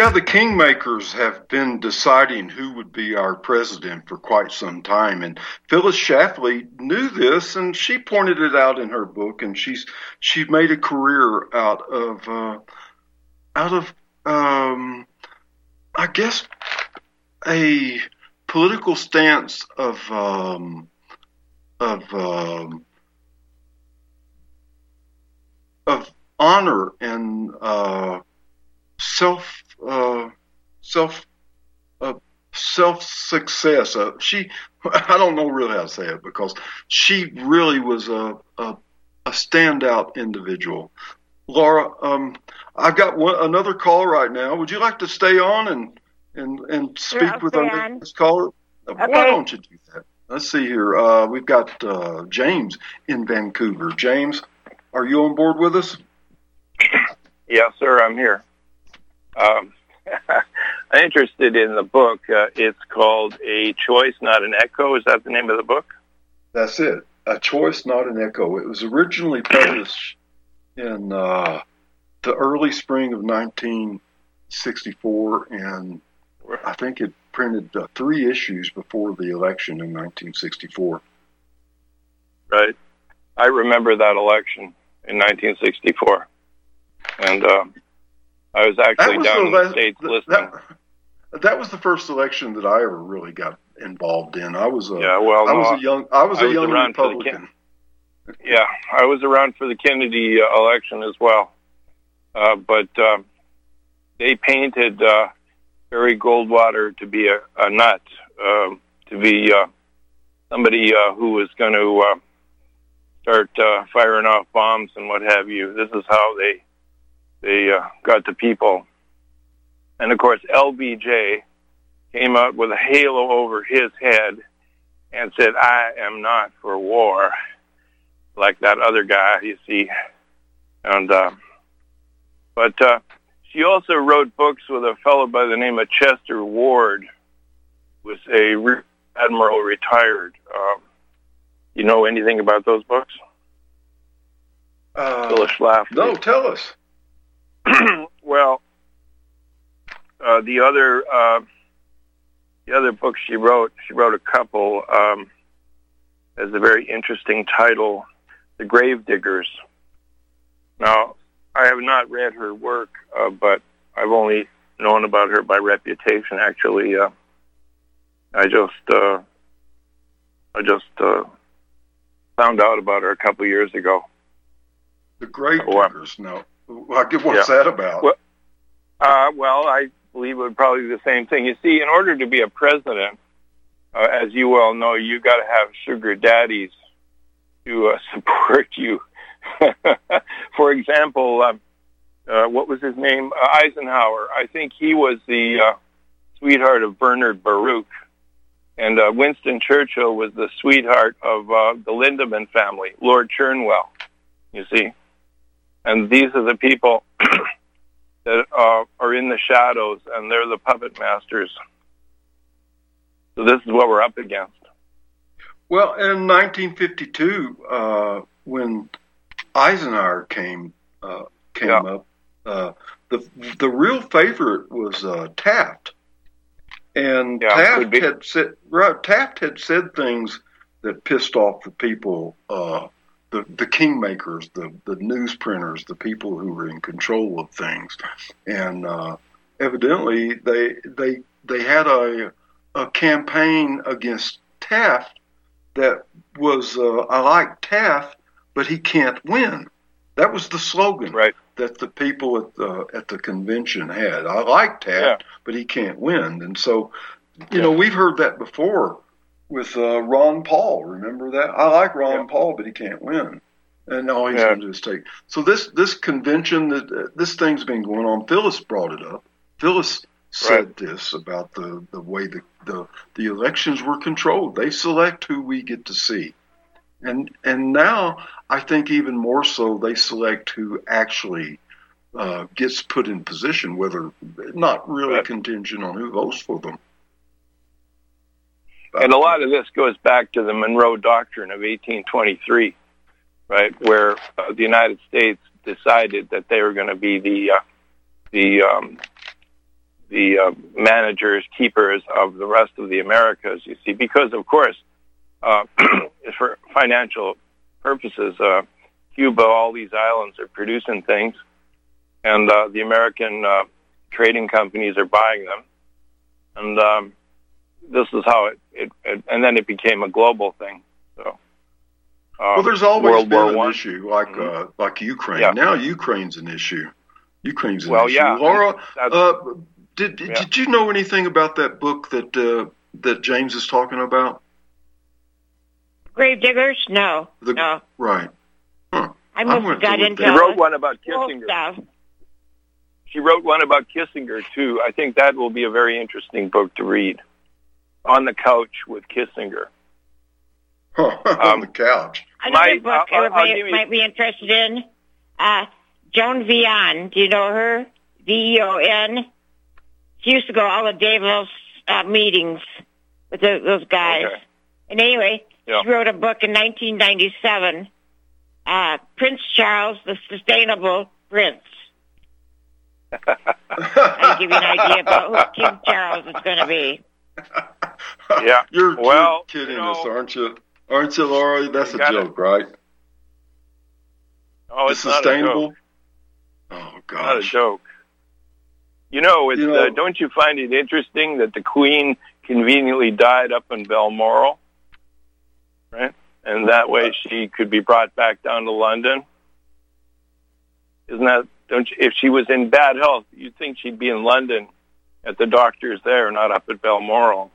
Yeah, the kingmakers have been deciding who would be our president for quite some time, and Phyllis Schlafly knew this, and she pointed it out in her book, and she's she made a career out of uh, out of um, I guess a political stance of um, of um, of honor and uh, self uh, self uh, self success. Uh, she I don't know really how to say it because she really was a a, a standout individual. Laura, um, I've got one, another call right now. Would you like to stay on and and and speak Yeah, with stay our next caller? Uh, Why don't you do that? Let's see here. Uh, we've got uh, James in Vancouver. James, are you on board with us? Yes, sir, I'm here. Um, I'm interested in the book. Uh, it's called A Choice, Not an Echo. Is that the name of the book? That's it. A choice, not an echo. It was originally published in uh, the early spring of 1964, and I think it printed uh, three issues before the election in 1964. Right. I remember that election in 1964. And um, I was actually was down in the the States th- listening. That, that was the first election that I ever really got involved in. I was a, yeah, well, I no, was a young, I was I a was young around for the Republican. Yeah, I was around for the Kennedy uh, election as well. Uh, but um, they painted uh, Barry Goldwater to be a, a nut, um, to be uh, somebody uh, who was going to uh, start uh, firing off bombs and what have you. This is how they they uh, got the people. And of course, LBJ came out with a halo over his head and said, "I am not for war." like that other guy you see. And uh, but uh, she also wrote books with a fellow by the name of Chester Ward, was a re- admiral retired. Um, you know anything about those books? Uh, Phyllis Schlafly. no, tell us. well, uh, the other uh, the other book she wrote, she wrote a couple. Um, has a very interesting title, "The Grave Diggers." Now, I have not read her work, uh, but I've only known about her by reputation. Actually, uh, I just uh, I just uh, found out about her a couple years ago. The Grave Diggers. No, I get what's Yeah. that about? Well- Uh, well, I believe it would probably be the same thing. You see, in order to be a president, uh, as you well know, you got to have sugar daddies to uh, support you. For example, um, uh, what was his name? Uh, Eisenhower. I think he was the uh, sweetheart of Bernard Baruch, and uh, Winston Churchill was the sweetheart of uh, the Lindemann family, Lord Cherwell. You see, and these are the people that uh, are in the shadows, and they're the puppet masters. So this is what we're up against. Well, in 1952, uh, when Eisenhower came uh, came Yeah. up, uh, the the real favorite was uh, Taft, and Yeah, Taft had said Taft had said things that pissed off the people, uh, the the kingmakers, the the news printers, the people who were in control of things, and uh, evidently they they they had a a campaign against Taft that was uh, I like Taft, but he can't win. That was the slogan Right. that the people at the at the convention had. I like Taft, but he can't win. And so, you know, we've heard that before with uh, Ron Paul. Remember that? I like Ron Yeah. Paul, but he can't win. And all he's Yeah. going to do is take. So this this convention that uh, this thing's been going on. Phyllis brought it up. Phyllis said this about the the way the, the the elections were controlled. They select who we get to see, and and now I think even more so they select who actually uh, gets put in position, whether not really Right. contingent on who votes for them. And a lot of this goes back to the Monroe Doctrine of 1823, right, where uh, the United States decided that they were going to be the uh, the um, the uh, managers, keepers of the rest of the Americas. You see, because of course, uh, for financial purposes, uh, Cuba, all these islands are producing things, and uh, the American uh, trading companies are buying them, and um, this is how it, it, it, and then it became a global thing. So, um, well, there's always World been War an One. issue like mm-hmm. uh, like Ukraine. Yeah. Now Ukraine's an issue. Ukraine's an well, issue. yeah, Laura, uh, did did, yeah. did you know anything about that book that uh, that James is talking about? Gravediggers? No, the, no. Right. Huh. I must have got into. She wrote one about Kissinger. She wrote one about Kissinger too. I think that will be a very interesting book to read. On the couch with Kissinger. Huh, on um, the couch. Another my, book I'll, everybody I'll might be interested in. Uh, Joan Veon. Do you know her? V E O N. She used to go all the Davos uh, meetings with the, those guys. Okay. And anyway, yeah. she wrote a book in 1997, uh, Prince Charles, the Sustainable Prince. I give you an idea about who King Charles is going to be. Yeah. You're, well, you're kidding you know, us, aren't you? Aren't you, Laura? That's a joke, right? Oh, it's sustainable. Not a joke. Oh gosh. Not a joke. You know, it's, you know uh, don't you find it interesting that the Queen conveniently died up in Balmoral, right? And that way she could be brought back down to London. Isn't that? Don't you, if she was in bad health, you'd think she'd be in London at the doctor's there, not up at Balmoral.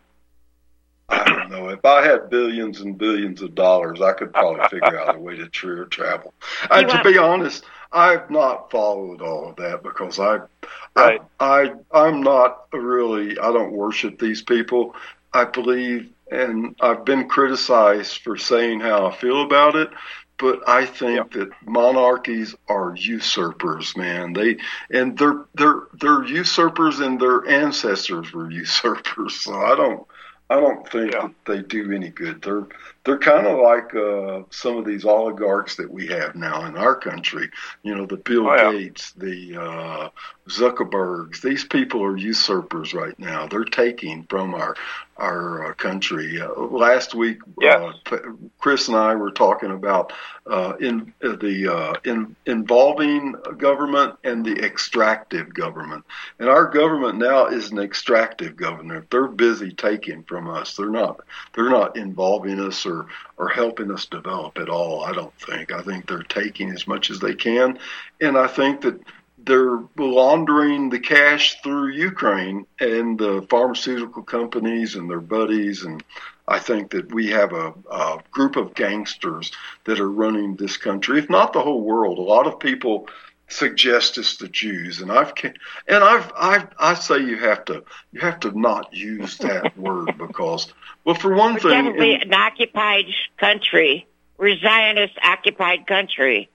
I don't know. If I had billions and billions of dollars, I could probably figure out a way to travel. And to be honest, I've not followed all of that because I, right. I, I, I'm not really. I don't worship these people. I believe, and I've been criticized for saying how I feel about it. But I think yep. that monarchies are usurpers, man. They and they're they're they're usurpers, and their ancestors were usurpers. So I don't I don't think yeah. that they do any good. They're they're kind of like uh, some of these oligarchs that we have now in our country. You know, the Bill oh, yeah. Gates, the uh, Zuckerbergs. These people are usurpers right now. They're taking from our our uh, country. Uh, last week, uh, Chris and I were talking about uh, in uh, the uh, in, involving government and the extractive government. And our government now is an extractive government. They're busy taking from us. They're not. They're not involving us or or helping us develop at all. I don't think. I think they're taking as much as they can, and I think that they're laundering the cash through Ukraine and the pharmaceutical companies and their buddies. And I think that we have a, a, group of gangsters that are running this country, if not the whole world. A lot of people suggest it's the Jews, and I've and I've I I say you have to you have to not use that word because well, for one We're thing, definitely in, an occupied country. We're Zionist occupied country.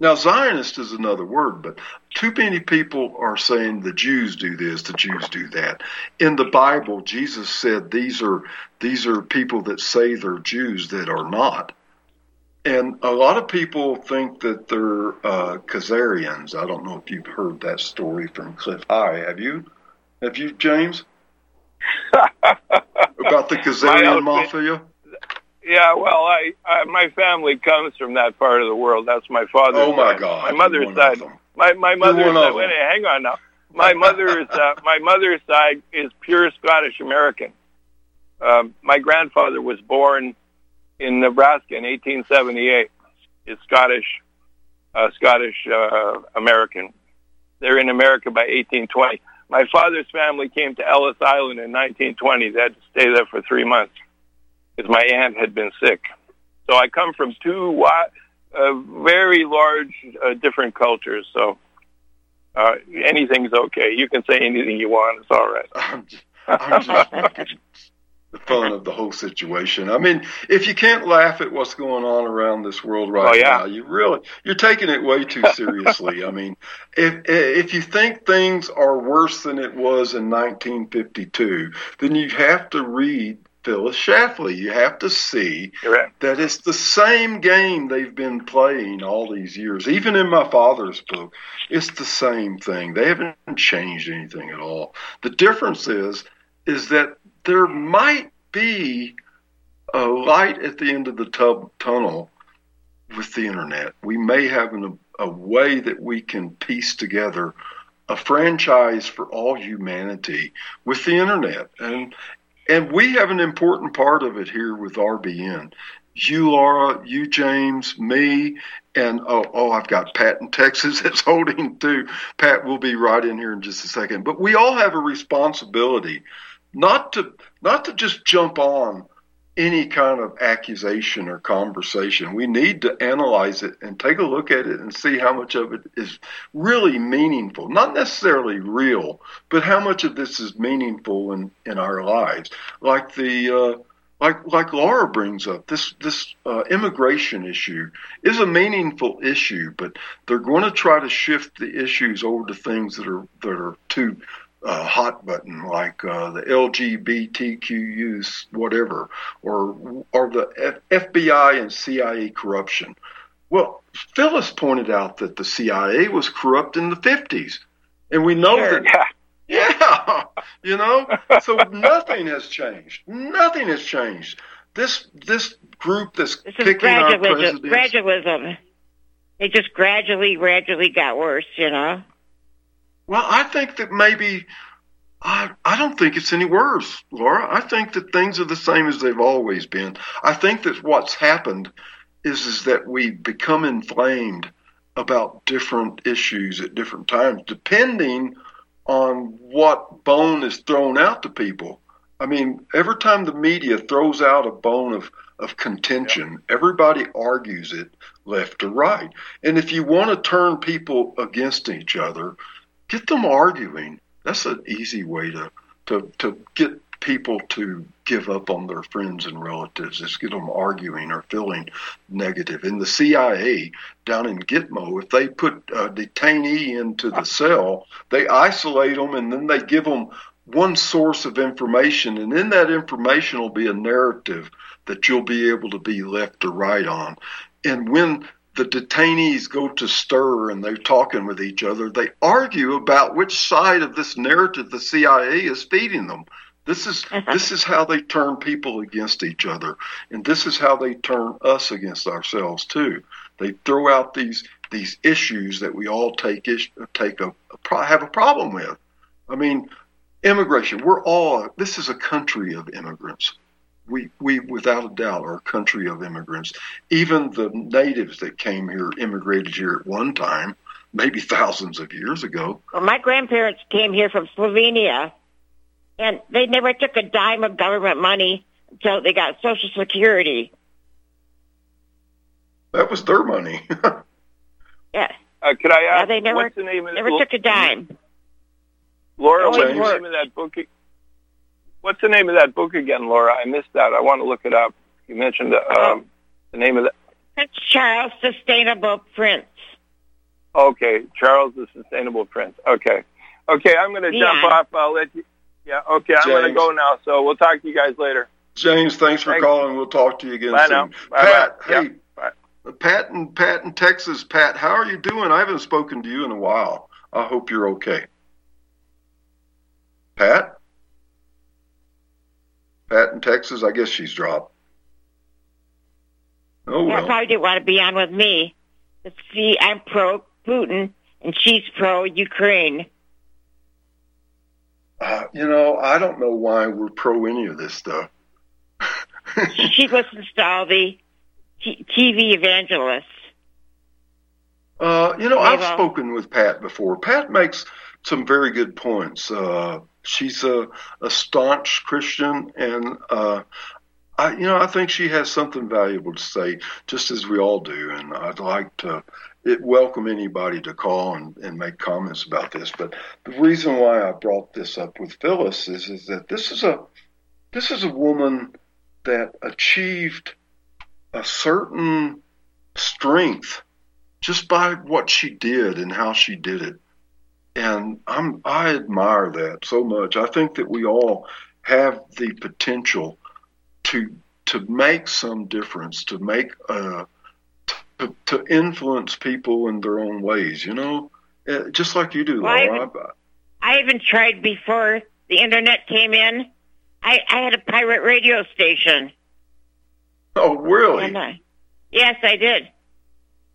Now, Zionist is another word, but too many people are saying the Jews do this, the Jews do that. In the Bible, Jesus said these are these are people that say they're Jews that are not. And a lot of people think that they're uh, Khazarians. I don't know if you've heard that story from Cliff High. Have you? Have you, James? About the Khazarian mafia? Yeah, well, I, I my family comes from that part of the world. That's my father's. Oh my side. God! My mother's side. My my mother's side. Wait, hang on now. My mother's uh, my mother's side is pure Scottish American. Um, my grandfather was born in Nebraska in 1878. Is Scottish, uh, Scottish uh, American. They're in America by 1820. My father's family came to Ellis Island in 1920. They had to stay there for three months because my aunt had been sick. So I come from two uh, very large, uh, different cultures. So uh, anything's okay. You can say anything you want. It's all right. I'm just, I'm just the fun of the whole situation. I mean, if you can't laugh at what's going on around this world right oh, yeah. now, you really you're taking it way too seriously. I mean, if if you think things are worse than it was in 1952, then you have to read Phyllis Schlafly. You have to see that it's the same game they've been playing all these years. Even in my father's book, it's the same thing. They haven't changed anything at all. The difference is, is that there might be a light at the end of the tub tunnel with the internet. We may have an, a way that we can piece together a franchise for all humanity with the internet. And and we have an important part of it here with RBN. You, Laura, you, James, me, and oh, oh, I've got Pat in Texas that's holding too. Pat will be right in here in just a second. But we all have a responsibility not to not to just jump on any kind of accusation or conversation. We need to analyze it and take a look at it and see how much of it is really meaningful. Not necessarily real, but how much of this is meaningful in, in our lives. Like the uh, like like Laura brings up, this this uh, immigration issue is a meaningful issue, but they're going to try to shift the issues over to things that are that are too uh, hot button like uh, the LGBTQ whatever, or or the F- FBI and CIA corruption. Well, Phyllis pointed out that the CIA was corrupt in the 50s, and we know sure. that. Yeah, you know, so nothing has changed. Nothing has changed. This this group that's this picking our presidents. Gradualism. It just gradually, gradually got worse. You know. Well, I think that maybe I I don't think it's any worse, Laura. I think that things are the same as they've always been. I think that what's happened is is that we become inflamed about different issues at different times, depending on what bone is thrown out to people. I mean, every time the media throws out a bone of, of contention, yeah. everybody argues it left or right. And if you want to turn people against each other, get them arguing. That's an easy way to, to, to get people to give up on their friends and relatives is get them arguing or feeling negative. In the CIA down in Gitmo, if they put a detainee into the cell, they isolate them and then they give them one source of information, and in that information will be a narrative that you'll be able to be left or right on. And when the detainees go to stir and they're talking with each other. They argue about which side of this narrative the CIA is feeding them. This is uh-huh. this is how they turn people against each other, and this is how they turn us against ourselves too. They throw out these these issues that we all take take a, a have a problem with. I mean, immigration. We're all this is a country of immigrants we, we without a doubt are a country of immigrants. Even the natives that came here immigrated here at one time, maybe thousands of years ago. Well, my grandparents came here from Slovenia, and they never took a dime of government money until they got Social Security. That was their money. yeah. Uh, could I ask? Yeah, they never, what's the name of never took a dime. Laura, what's the name of that book? What's the name of that book again, Laura? I missed that. I want to look it up. You mentioned uh, um, the name of that. Prince Charles Sustainable Prince. Okay, Charles the Sustainable Prince. Okay, okay. I'm going to yeah. jump off. I'll let you. Yeah. Okay, I'm going to go now. So we'll talk to you guys later. James, thanks for thanks. calling. We'll talk to you again bye soon. Now. Bye Pat, bye. hey, bye. Pat and Pat in Texas. Pat, how are you doing? I haven't spoken to you in a while. I hope you're okay. Pat. Pat in Texas, I guess she's dropped. Oh well. Yeah, probably didn't want to be on with me. See, I'm pro Putin and she's pro Ukraine. Uh, you know, I don't know why we're pro any of this stuff. she listens to all the t- TV evangelists. Uh, you know, I've spoken with Pat before. Pat makes some very good points. Uh, she's a, a staunch Christian, and uh, I, you know, I think she has something valuable to say, just as we all do. And I'd like to it, welcome anybody to call and, and make comments about this. But the reason why I brought this up with Phyllis is, is that this is a this is a woman that achieved a certain strength just by what she did and how she did it and I'm I admire that so much. I think that we all have the potential to to make some difference, to make uh, to, to influence people in their own ways. You know, uh, just like you do, well. I even, I even tried before the internet came in. I, I had a pirate radio station. Oh, really? Uh, yes, I did.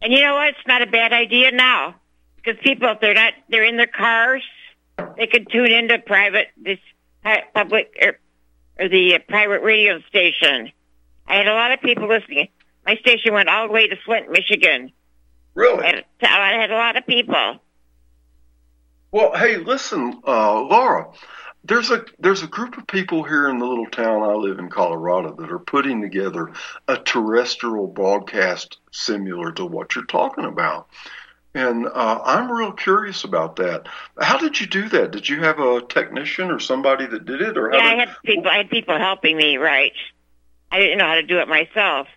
And you know what? It's not a bad idea now because people, if they're not, they're in their cars, they can tune into private this public or, or the uh, private radio station. I had a lot of people listening. My station went all the way to Flint, Michigan. Really? I had, I had a lot of people. Well, hey, listen, uh, Laura. There's a there's a group of people here in the little town I live in, Colorado, that are putting together a terrestrial broadcast similar to what you're talking about. And uh, I'm real curious about that. How did you do that? Did you have a technician or somebody that did it, or yeah, did... I had people. I had people helping me. Right, I didn't know how to do it myself.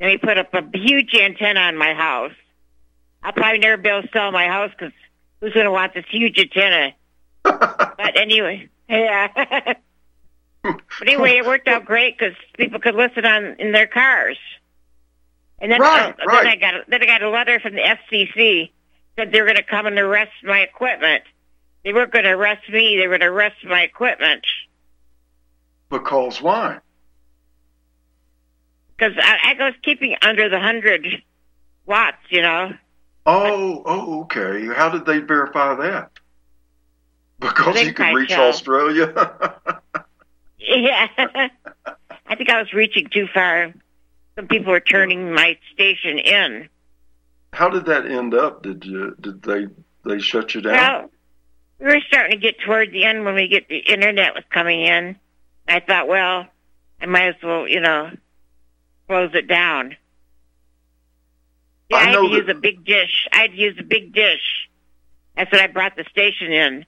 Then we put up a huge antenna on my house. I'll probably never be able to sell my house because who's going to want this huge antenna? but anyway, yeah. but anyway, it worked out great because people could listen on in their cars. And then, right, uh, right. then I got then I got a letter from the FCC said they were going to come and arrest my equipment. They weren't going to arrest me; they were going to arrest my equipment. Because why? Because I, I was keeping under the hundred watts, you know. Oh, oh, okay. How did they verify that? Because you could reach. Australia. yeah, I think I was reaching too far. Some people were turning my station in. How did that end up? Did you did they they shut you down? Well, we were starting to get toward the end when we get the internet was coming in. I thought, well, I might as well, you know, close it down. Yeah, I, I had to that... use a big dish. I had to use a big dish. That's what I brought the station in,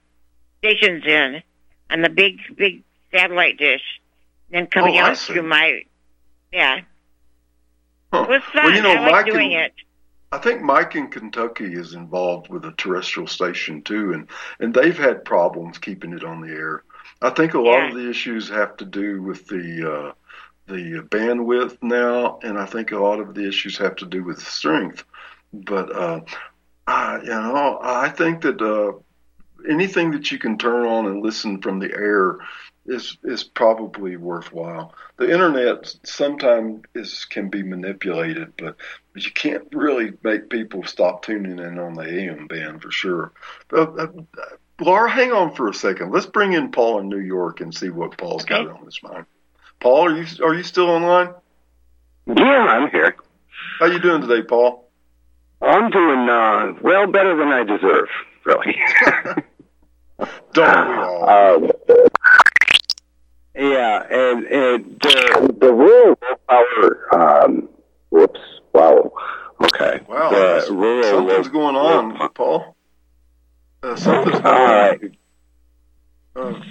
stations in, on the big, big satellite dish. Then coming oh, out through my, yeah. Huh. It was fun. Well, you know, I Mike doing in, it. I think Mike in Kentucky is involved with a terrestrial station too, and and they've had problems keeping it on the air. I think a lot Yeah. of the issues have to do with the uh, the bandwidth now, and I think a lot of the issues have to do with strength. But uh, I, you know, I think that uh, anything that you can turn on and listen from the air is is probably worthwhile. The internet sometimes is can be manipulated, but but you can't really make people stop tuning in on the AM band for sure. But, uh, Laura, hang on for a second. Let's bring in Paul in New York and see what Paul's Okay. got on his mind. Paul, are you are you still online? Yeah, I'm here. How you doing today, Paul? I'm doing uh, well better than I deserve, really. Don't we all? Um, yeah, and, and the the rural low power. Um, whoops! Wow. Okay. Wow, the rural something's low- going on, Paul. Uh, something's All going on. right. Uh,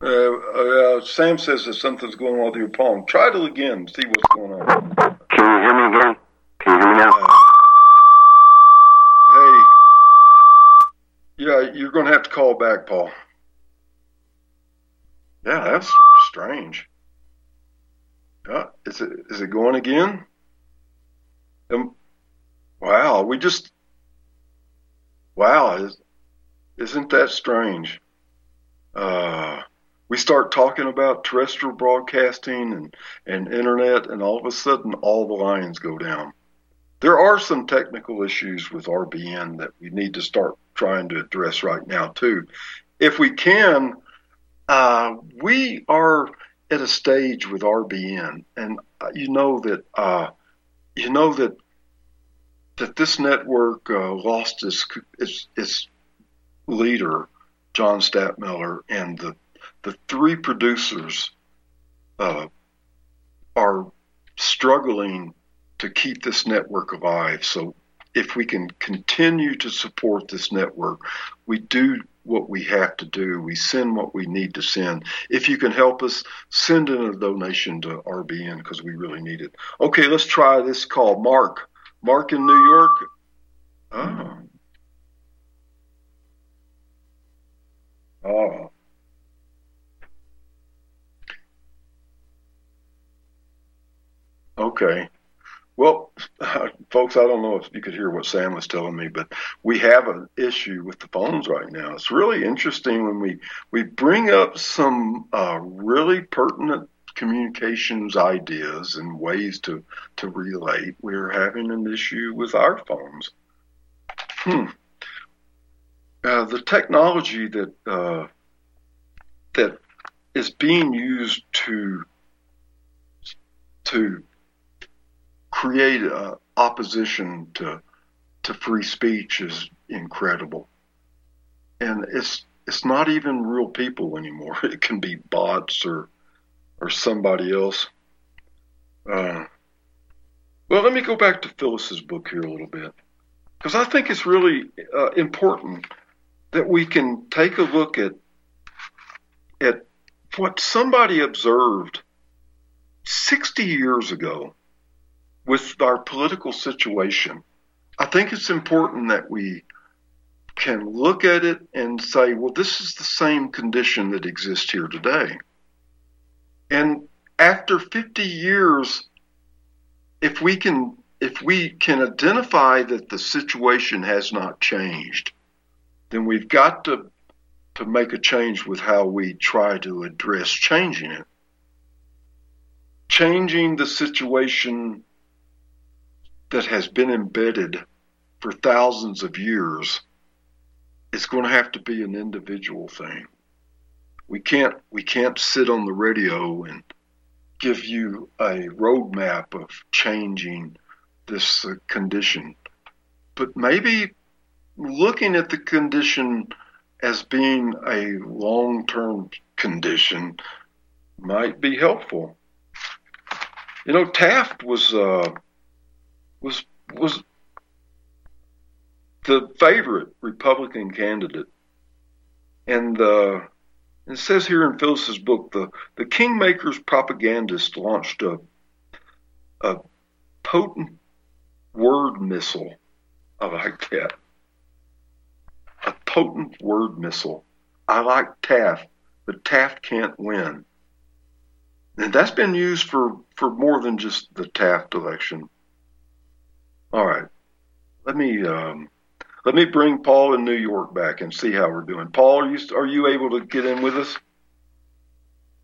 uh, uh, Sam says that something's going on with your palm. Try it again. See what's going on. Can you hear me again? Can you hear me now? Uh, hey, yeah, you're going to have to call back, Paul. Yeah, that's strange. Yeah, is it going again? Um, wow, we just wow, is, isn't that strange? Uh, we start talking about terrestrial broadcasting and, and internet, and all of a sudden, all the lines go down. There are some technical issues with RBN that we need to start trying to address right now, too. If we can, uh, we are at a stage with RBN, and uh, you know that uh, you know that that this network uh, lost its, its its leader, John Stadtmiller, and the the three producers uh, are struggling to keep this network alive. So if we can continue to support this network, we do what we have to do. We send what we need to send. If you can help us, send in a donation to RBN because we really need it. Okay, let's try this call. Mark. Mark in New York. Oh. Oh. Okay. Well, folks, I don't know if you could hear what Sam was telling me, but we have an issue with the phones right now. It's really interesting when we we bring up some uh, really pertinent communications ideas and ways to to relate. We're having an issue with our phones. Hmm. Uh, the technology that uh, that is being used to to create a opposition to to free speech is incredible, and it's it's not even real people anymore. It can be bots or or somebody else. Uh, well, let me go back to Phyllis's book here a little bit because I think it's really uh, important that we can take a look at at what somebody observed 60 years ago with our political situation, I think it's important that we can look at it and say, well, this is the same condition that exists here today. And after 50 years, if we can if we can identify that the situation has not changed, then we've got to to make a change with how we try to address changing it. Changing the situation that has been embedded for thousands of years is going to have to be an individual thing. We can't we can't sit on the radio and give you a roadmap of changing this uh, condition, but maybe looking at the condition as being a long-term condition might be helpful. You know, Taft was uh, was was the favorite Republican candidate, and uh, it says here in Phyllis's book, the the Kingmakers propagandist launched a a potent word missile. I like that. A potent word missile. I like Taft, but Taft can't win. And that's been used for, for more than just the Taft election. All right. Let me um, let me bring Paul in New York back and see how we're doing. Paul, are you are you able to get in with us?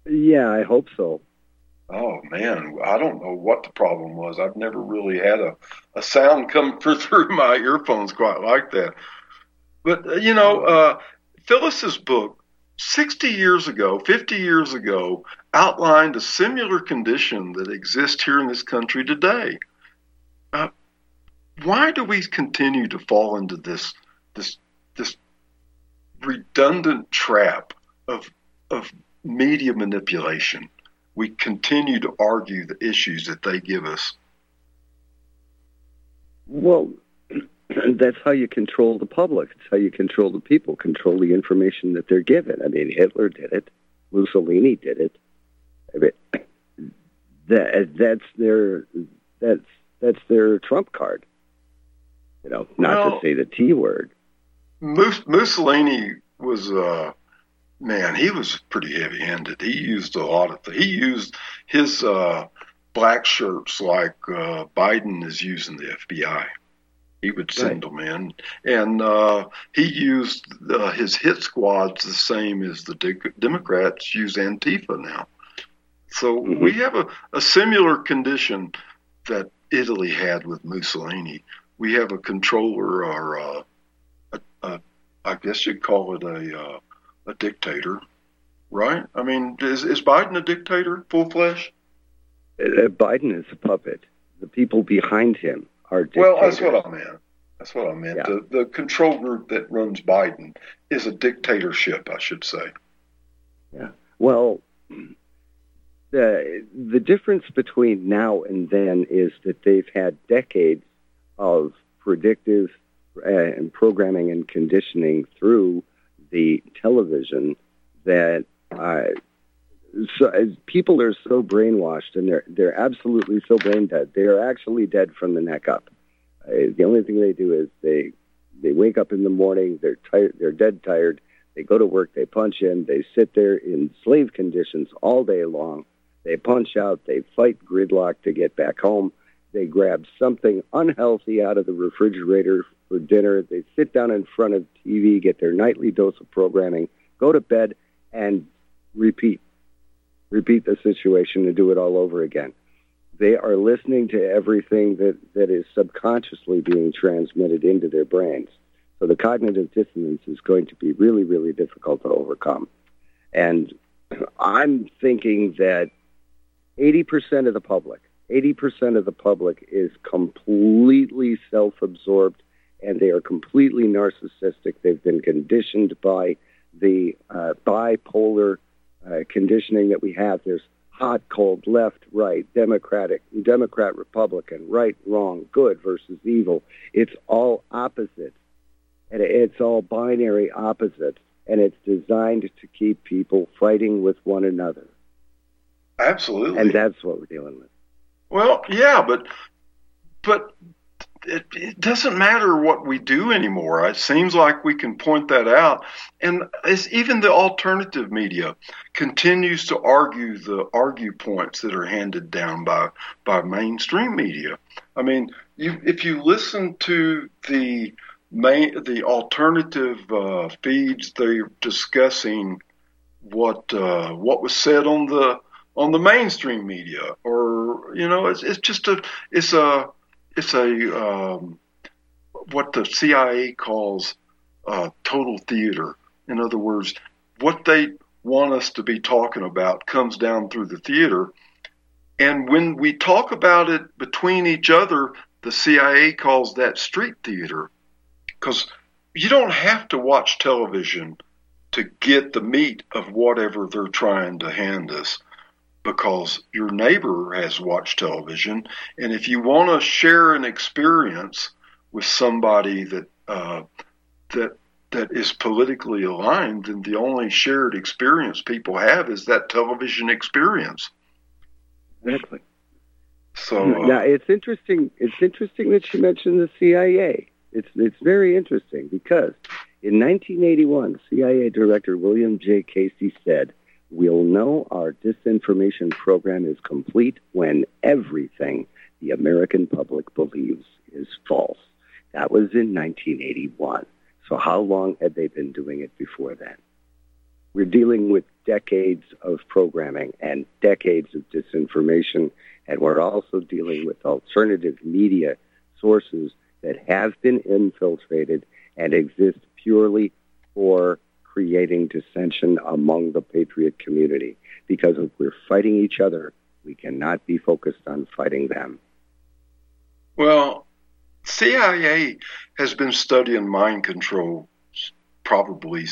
Yeah, I hope so. Oh man, I don't know what the problem was. I've never really had a, a sound come through my earphones quite like that. But uh, you know, uh, Phyllis's book, sixty years ago, fifty years ago, outlined a similar condition that exists here in this country today. Uh, why do we continue to fall into this this this redundant trap of of media manipulation? We continue to argue the issues that they give us. Well, that's how you control the public. It's how you control the people, control the information that they're given. I mean, Hitler did it. Mussolini did it. I mean, that that's their that's that's their trump card. You know, not well, to say the T word. Mussolini was, uh, man, he was pretty heavy handed. He used a lot of, th- he used his uh, black shirts like uh, Biden is using the FBI. He would send right. them in, and uh, he used uh, his hit squads the same as the de- Democrats use Antifa now. So mm-hmm. we have a, a similar condition that Italy had with Mussolini we have a controller or uh, a, a, I guess you'd call it a uh, a dictator, right? I mean, is is Biden a dictator, full flesh? Uh, Biden is a puppet. The people behind him are dictators. Well, that's what I meant. That's what I meant. Yeah. The the control group that runs Biden is a dictatorship, I should say. Yeah. Well, the the difference between now and then is that they've had decades of predictive uh, and programming and conditioning through the television that uh, so, people are so brainwashed and they're they're absolutely so brain dead. They are actually dead from the neck up. Uh, the only thing they do is they they wake up in the morning. They're tired. They're dead tired. They go to work. They punch in. They sit there in slave conditions all day long, They punch out, they fight gridlock to get back home. They grab something unhealthy out of the refrigerator for dinner. They sit down in front of TV, get their nightly dose of programming, go to bed, and repeat. Repeat the situation and do it all over again. They are listening to everything that, that is subconsciously being transmitted into their brains. So the cognitive dissonance is going to be really, really difficult to overcome. And I'm thinking that 80% of the public, 80% of the public is completely self-absorbed and they are completely narcissistic. They've been conditioned by the uh, bipolar uh, conditioning that we have. There's hot, cold, left, right, Democratic, Democrat, Republican, right, wrong, good versus evil. It's all opposites. And it's all binary opposites. And it's designed to keep people fighting with one another. Absolutely. And that's what we're dealing with. Well, yeah, but but it, it, doesn't matter what we do anymore. It seems like we can point that out, and even the alternative media continues to argue the argue points that are handed down by by mainstream media. I mean, you, if you listen to the main the alternative uh, feeds, they're discussing what uh, what was said on the on the mainstream media, or you know, it's it's just a it's a it's a um, what the CIA calls uh, total theater. In other words, what they want us to be talking about comes down through the theater, and when we talk about it between each other, the CIA calls that street theater, because you don't have to watch television to get the meat of whatever they're trying to hand us because your neighbor has watched television. And if you want to share an experience with somebody that uh, that that is politically aligned, then the only shared experience people have is that television experience. Exactly. So uh, now it's interesting. It's interesting that you mentioned the CIA. It's it's very interesting because in 1981, CIA Director William J. Casey said We'll know our disinformation program is complete when everything the American public believes is false. That was in 1981. So how long had they been doing it before then? We're dealing with decades of programming and decades of disinformation, and we're also dealing with alternative media sources that have been infiltrated and exist purely for creating dissension among the patriot community because if we're fighting each other, we cannot be focused on fighting them. Well, CIA has been studying mind control probably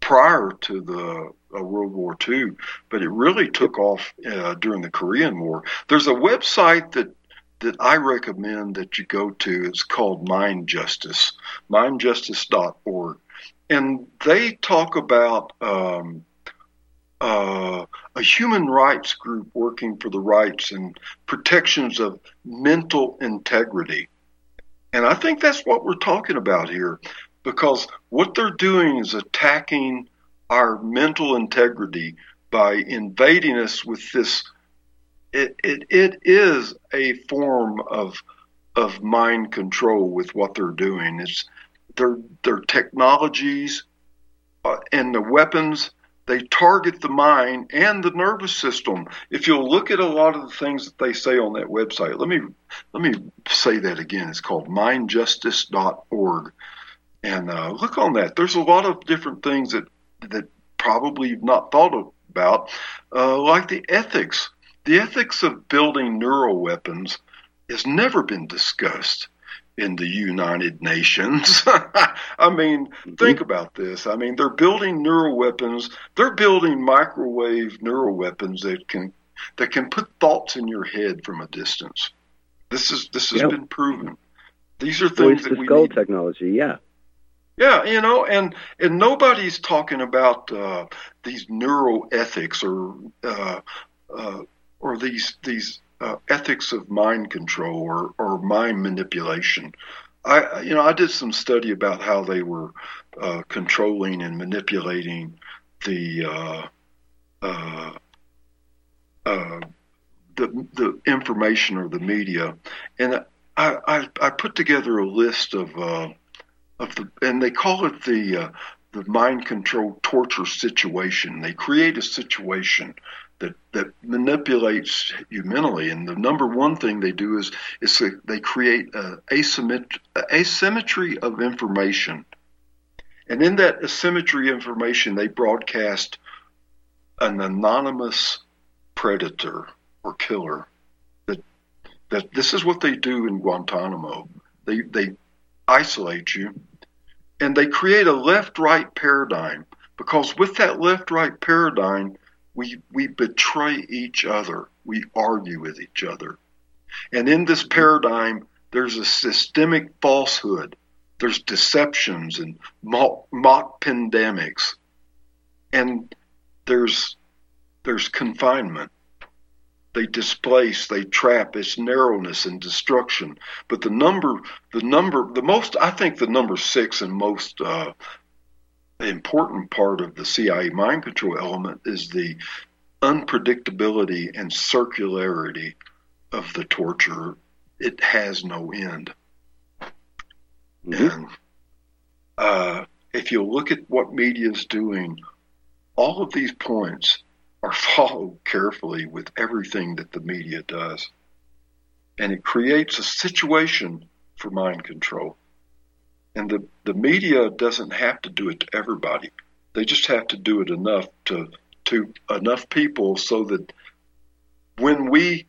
prior to the uh, World War II, but it really took off uh, during the Korean War. There's a website that that I recommend that you go to. It's called Mind Justice, mindjustice.org and they talk about um, uh, a human rights group working for the rights and protections of mental integrity. And I think that's what we're talking about here because what they're doing is attacking our mental integrity by invading us with this. It, it, it is a form of of mind control with what they're doing. It's their their technologies uh, and the weapons they target the mind and the nervous system. If you'll look at a lot of the things that they say on that website, let me let me say that again. It's called mindjustice.org, and uh, look on that. There's a lot of different things that that probably you've not thought about, uh, like the ethics. The ethics of building neural weapons has never been discussed in the United Nations. I mean, mm-hmm. think about this. I mean, they're building neural weapons. They're building microwave neural weapons that can that can put thoughts in your head from a distance. This is this has yep. been proven. These are things that we skull need. technology. Yeah. Yeah, you know, and and nobody's talking about uh, these neuroethics or uh, uh, or these these uh, ethics of mind control or, or mind manipulation. I, you know, I did some study about how they were uh, controlling and manipulating the uh, uh uh, the the information or the media, and I I, I put together a list of uh, of the and they call it the the mind control torture situation. They create a situation that that manipulates you mentally. And the number one thing they do is is they create a asymmet- asymmetry of information. And in that asymmetry information, they broadcast an anonymous predator or killer. That that this is what they do in Guantanamo. They they isolate you, and they create a left-right paradigm because with that left-right paradigm we we betray each other. We argue with each other. And in this paradigm, there's a systemic falsehood. There's deceptions and mock, mock pandemics. And there's there's confinement. They displace, they trap, it's narrowness and destruction. But the number, the number, the most, I think the number six and most uh, important part of the CIA mind control element is the unpredictability and circularity of the torture. It has no end. Mm-hmm. And uh, if you look at what media is doing, all of these points are followed carefully with everything that the media does. And it creates a situation for mind control. And the, the media doesn't have to do it to everybody. They just have to do it enough to to enough people so that when we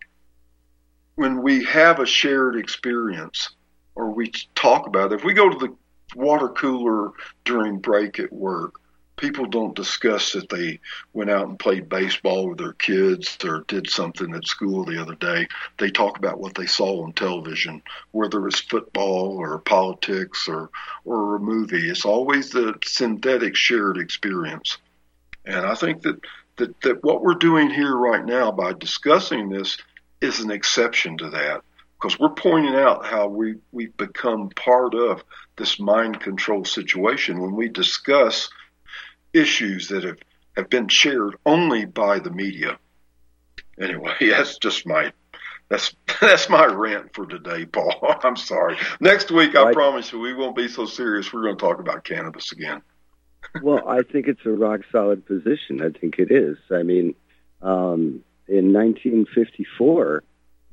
when we have a shared experience or we talk about it, if we go to the water cooler during break at work, people don't discuss that they went out and played baseball with their kids or did something at school the other day. They talk about what they saw on television, whether it's football or politics or or a movie. It's always the synthetic shared experience. And I think that, that, that what we're doing here right now by discussing this is an exception to that because we're pointing out how we, we've become part of this mind control situation when we discuss issues that have, have been shared only by the media. Anyway, that's just my that's that's my rant for today, Paul. I'm sorry. Next week, I promise you, we won't be so serious. We're going to talk about cannabis again. well, I think it's a rock solid position. I think it is. I mean, um, in 1954,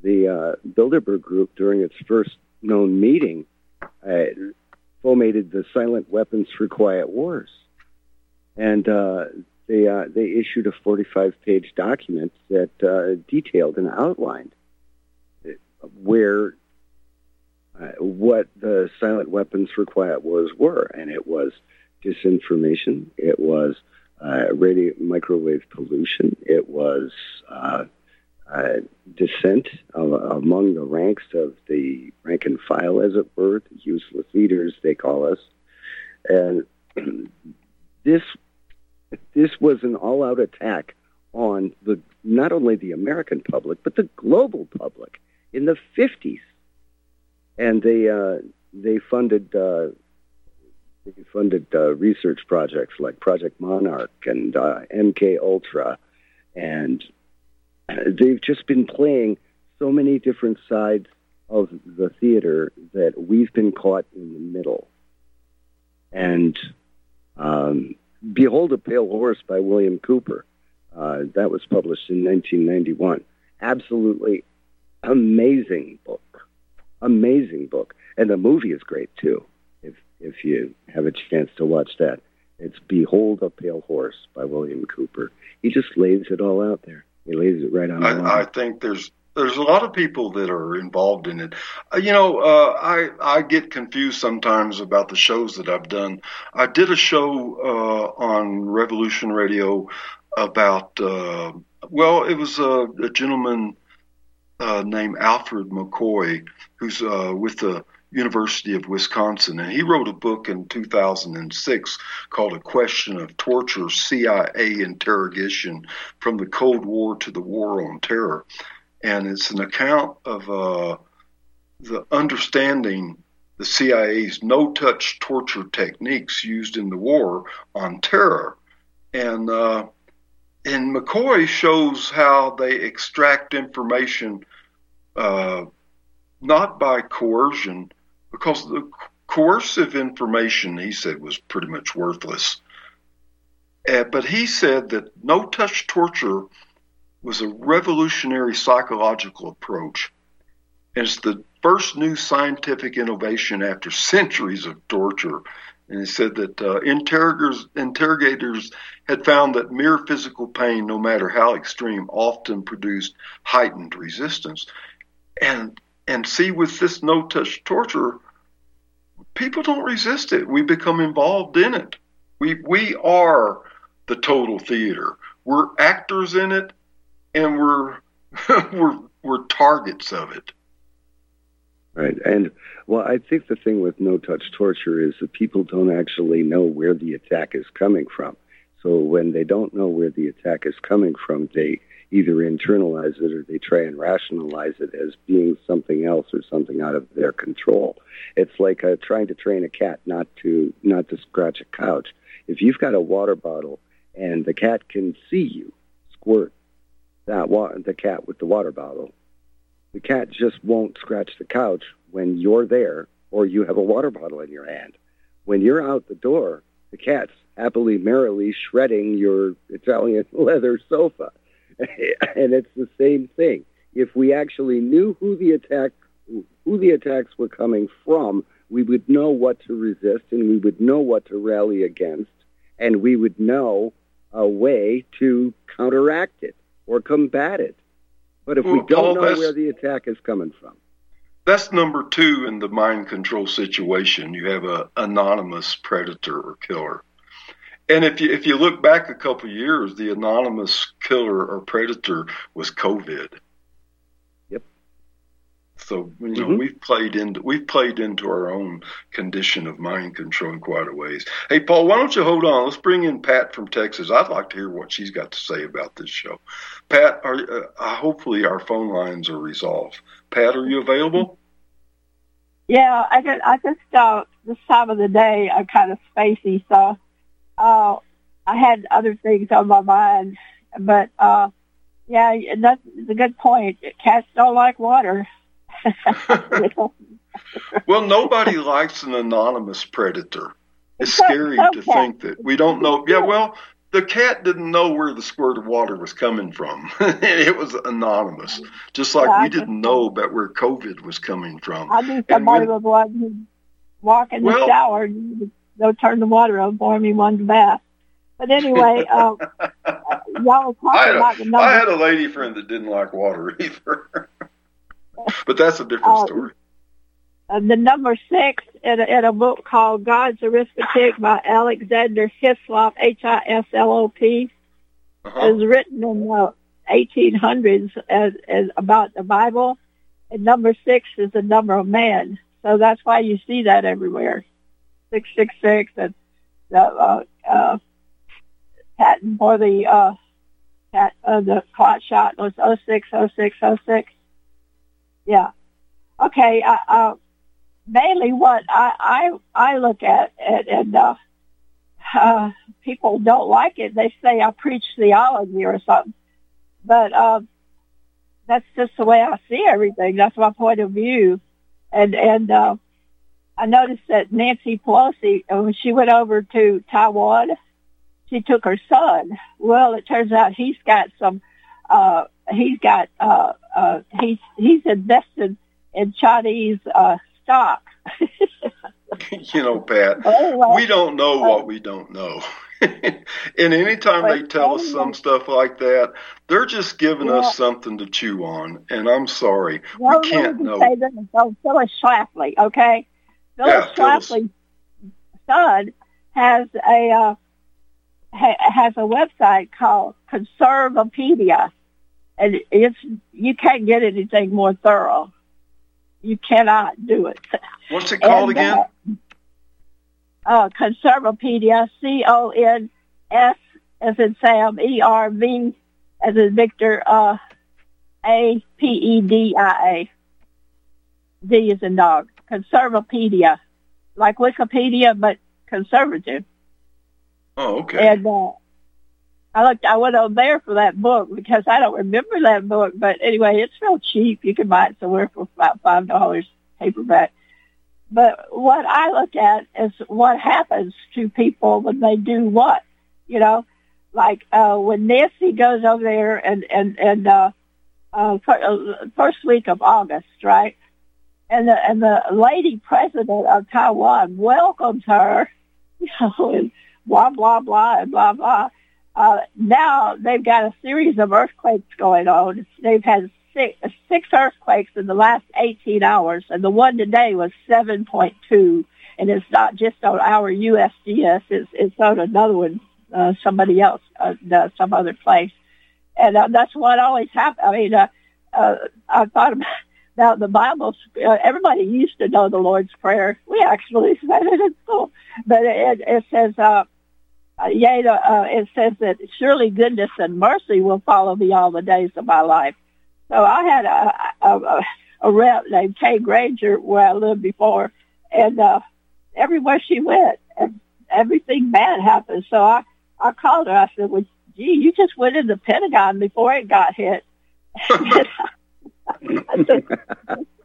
the uh, Bilderberg Group, during its first known meeting, uh, fomented the Silent Weapons for Quiet Wars, and uh, they uh, they issued a 45-page document that uh, detailed and outlined where uh, what the Silent Weapons for Quiet were, and it was disinformation. It was uh, radio microwave pollution. It was uh, dissent of, among the ranks of the rank and file, as it were, the useless leaders they call us, and this this was an all-out attack on the not only the American public but the global public in the 50s, and they uh, they funded uh, he funded uh, research projects like Project Monarch and uh, MK Ultra, and they've just been playing so many different sides of the theater that we've been caught in the middle. And um, Behold a Pale Horse by William Cooper. Uh, that was published in 1991. Absolutely amazing book. Amazing book. And the movie is great too if if you have a chance to watch that. It's Behold a Pale Horse by William Cooper. He just lays it all out there. He lays it right on the I, I think there's there's a lot of people that are involved in it. Uh, you know, uh, I I get confused sometimes about the shows that I've done. I did a show uh, on Revolution Radio about uh, well, it was a, a gentleman uh, named Alfred McCoy who's uh, with the University of Wisconsin, and he wrote a book in 2006 called A Question of Torture CIA Interrogation from the Cold War to the War on Terror. And it's an account of uh, the understanding the CIA's no touch torture techniques used in the war on terror. And uh, and McCoy shows how they extract information uh, not by coercion, because the coercive information he said was pretty much worthless. Uh, but he said that no touch torture was a revolutionary psychological approach. It's the first new scientific innovation after centuries of torture. And he said that uh, interrogators, interrogators had found that mere physical pain, no matter how extreme, often produced heightened resistance. And and see, with this no touch torture, people don't resist it. We become involved in it. We we are the total theater. We're actors in it, and we're we're we're targets of it. Right, and well, I think the thing with no touch torture is that people don't actually know where the attack is coming from. So when they don't know where the attack is coming from, they either internalize it or they try and rationalize it as being something else or something out of their control. It's like uh, trying to train a cat not to not to scratch a couch. If you've got a water bottle and the cat can see you squirt that wa- the cat with the water bottle, the cat just won't scratch the couch when you're there or you have a water bottle in your hand. When you're out the door, the cat's happily, merrily shredding your Italian leather sofa. and it's the same thing. If we actually knew who the attack, who the attacks were coming from, we would know what to resist and we would know what to rally against, and we would know a way to counteract it or combat it. But if well, we don't Paul, know where the attack is coming from, that's number two in the mind control situation. You have an anonymous predator or killer. And if you if you look back a couple years, the anonymous killer or predator was COVID. So you know mm-hmm. we've played into we've played into our own condition of mind control in quite a ways. Hey Paul, why don't you hold on? Let's bring in Pat from Texas. I'd like to hear what she's got to say about this show. Pat, are, uh, hopefully our phone lines are resolved. Pat, are you available? Yeah, I just I just uh, this time of the day I'm kind of spacey, so uh, I had other things on my mind, but uh, yeah, that's a good point. Cats don't like water. well, nobody likes an anonymous predator. It's scary to think that we don't know. Yeah, well, the cat didn't know where the squirt of water was coming from. it was anonymous, just like yeah, we didn't know about where COVID was coming from. I knew somebody was one walk in the well, shower and they'll turn the water on for me one bath. But anyway, uh, y'all talking a, about the. I had a lady friend that didn't like water either, but that's a different uh, story. Uh, the number six in a, in a book called God's Arithmetic by Alexander Hislop, H-I-S-L-O-P, uh-huh. is written in the 1800s as, as about the Bible. And number six is the number of man. So that's why you see that everywhere. 666 and the uh, uh, patent for the uh, pat, uh, the clot shot was 060606. Yeah. Okay. Uh, uh, mainly what I, I, I look at, and, and uh, uh, people don't like it. They say I preach theology or something. But uh, that's just the way I see everything. That's my point of view. And, and uh, I noticed that Nancy Pelosi, uh, when she went over to Taiwan, she took her son. Well, it turns out he's got some, uh, he's got, uh, uh, he's, he's invested in Chinese, uh, stock. you know, Pat, anyway, we don't know what we don't know. and anytime they tell us some stuff like that, they're just giving yeah. us something to chew on. And I'm sorry, well, we can't know. Say this, so Phyllis Schlafly, okay? Phyllis yeah, Schlafly's son has a uh, ha- has a website called Conservapedia, and it's you can't get anything more thorough. You cannot do it. What's it called and, again? Uh, uh, Conservapedia, C O N S as in Sam, E R V as in Victor, uh, A P E D I A. D is in dog. Conservapedia, like Wikipedia, but conservative. Oh, okay. And uh, I looked. I went over there for that book because I don't remember that book. But anyway, it's real cheap. You can buy it somewhere for about five dollars paperback. But what I look at is what happens to people when they do what, you know, like uh, when Nancy goes over there and and and uh, uh, first week of August, right? And the and the lady president of Taiwan welcomes her, you know, and blah blah blah and blah blah. Uh, now they've got a series of earthquakes going on. They've had six, six earthquakes in the last 18 hours, and the one today was 7.2. And it's not just on our USGS; it's, it's on another one, uh, somebody else, uh, some other place. And uh, that's what always happens. I mean, uh, uh, I thought about, about the Bible. Uh, everybody used to know the Lord's Prayer. We actually said it in school, but it, it says. Uh, uh, yea, uh, it says that surely goodness and mercy will follow me all the days of my life. So I had a, a, a rep named Kay Granger where I lived before, and uh, everywhere she went, everything bad happened. So I, I called her. I said, well, gee, you just went in the Pentagon before it got hit. I said,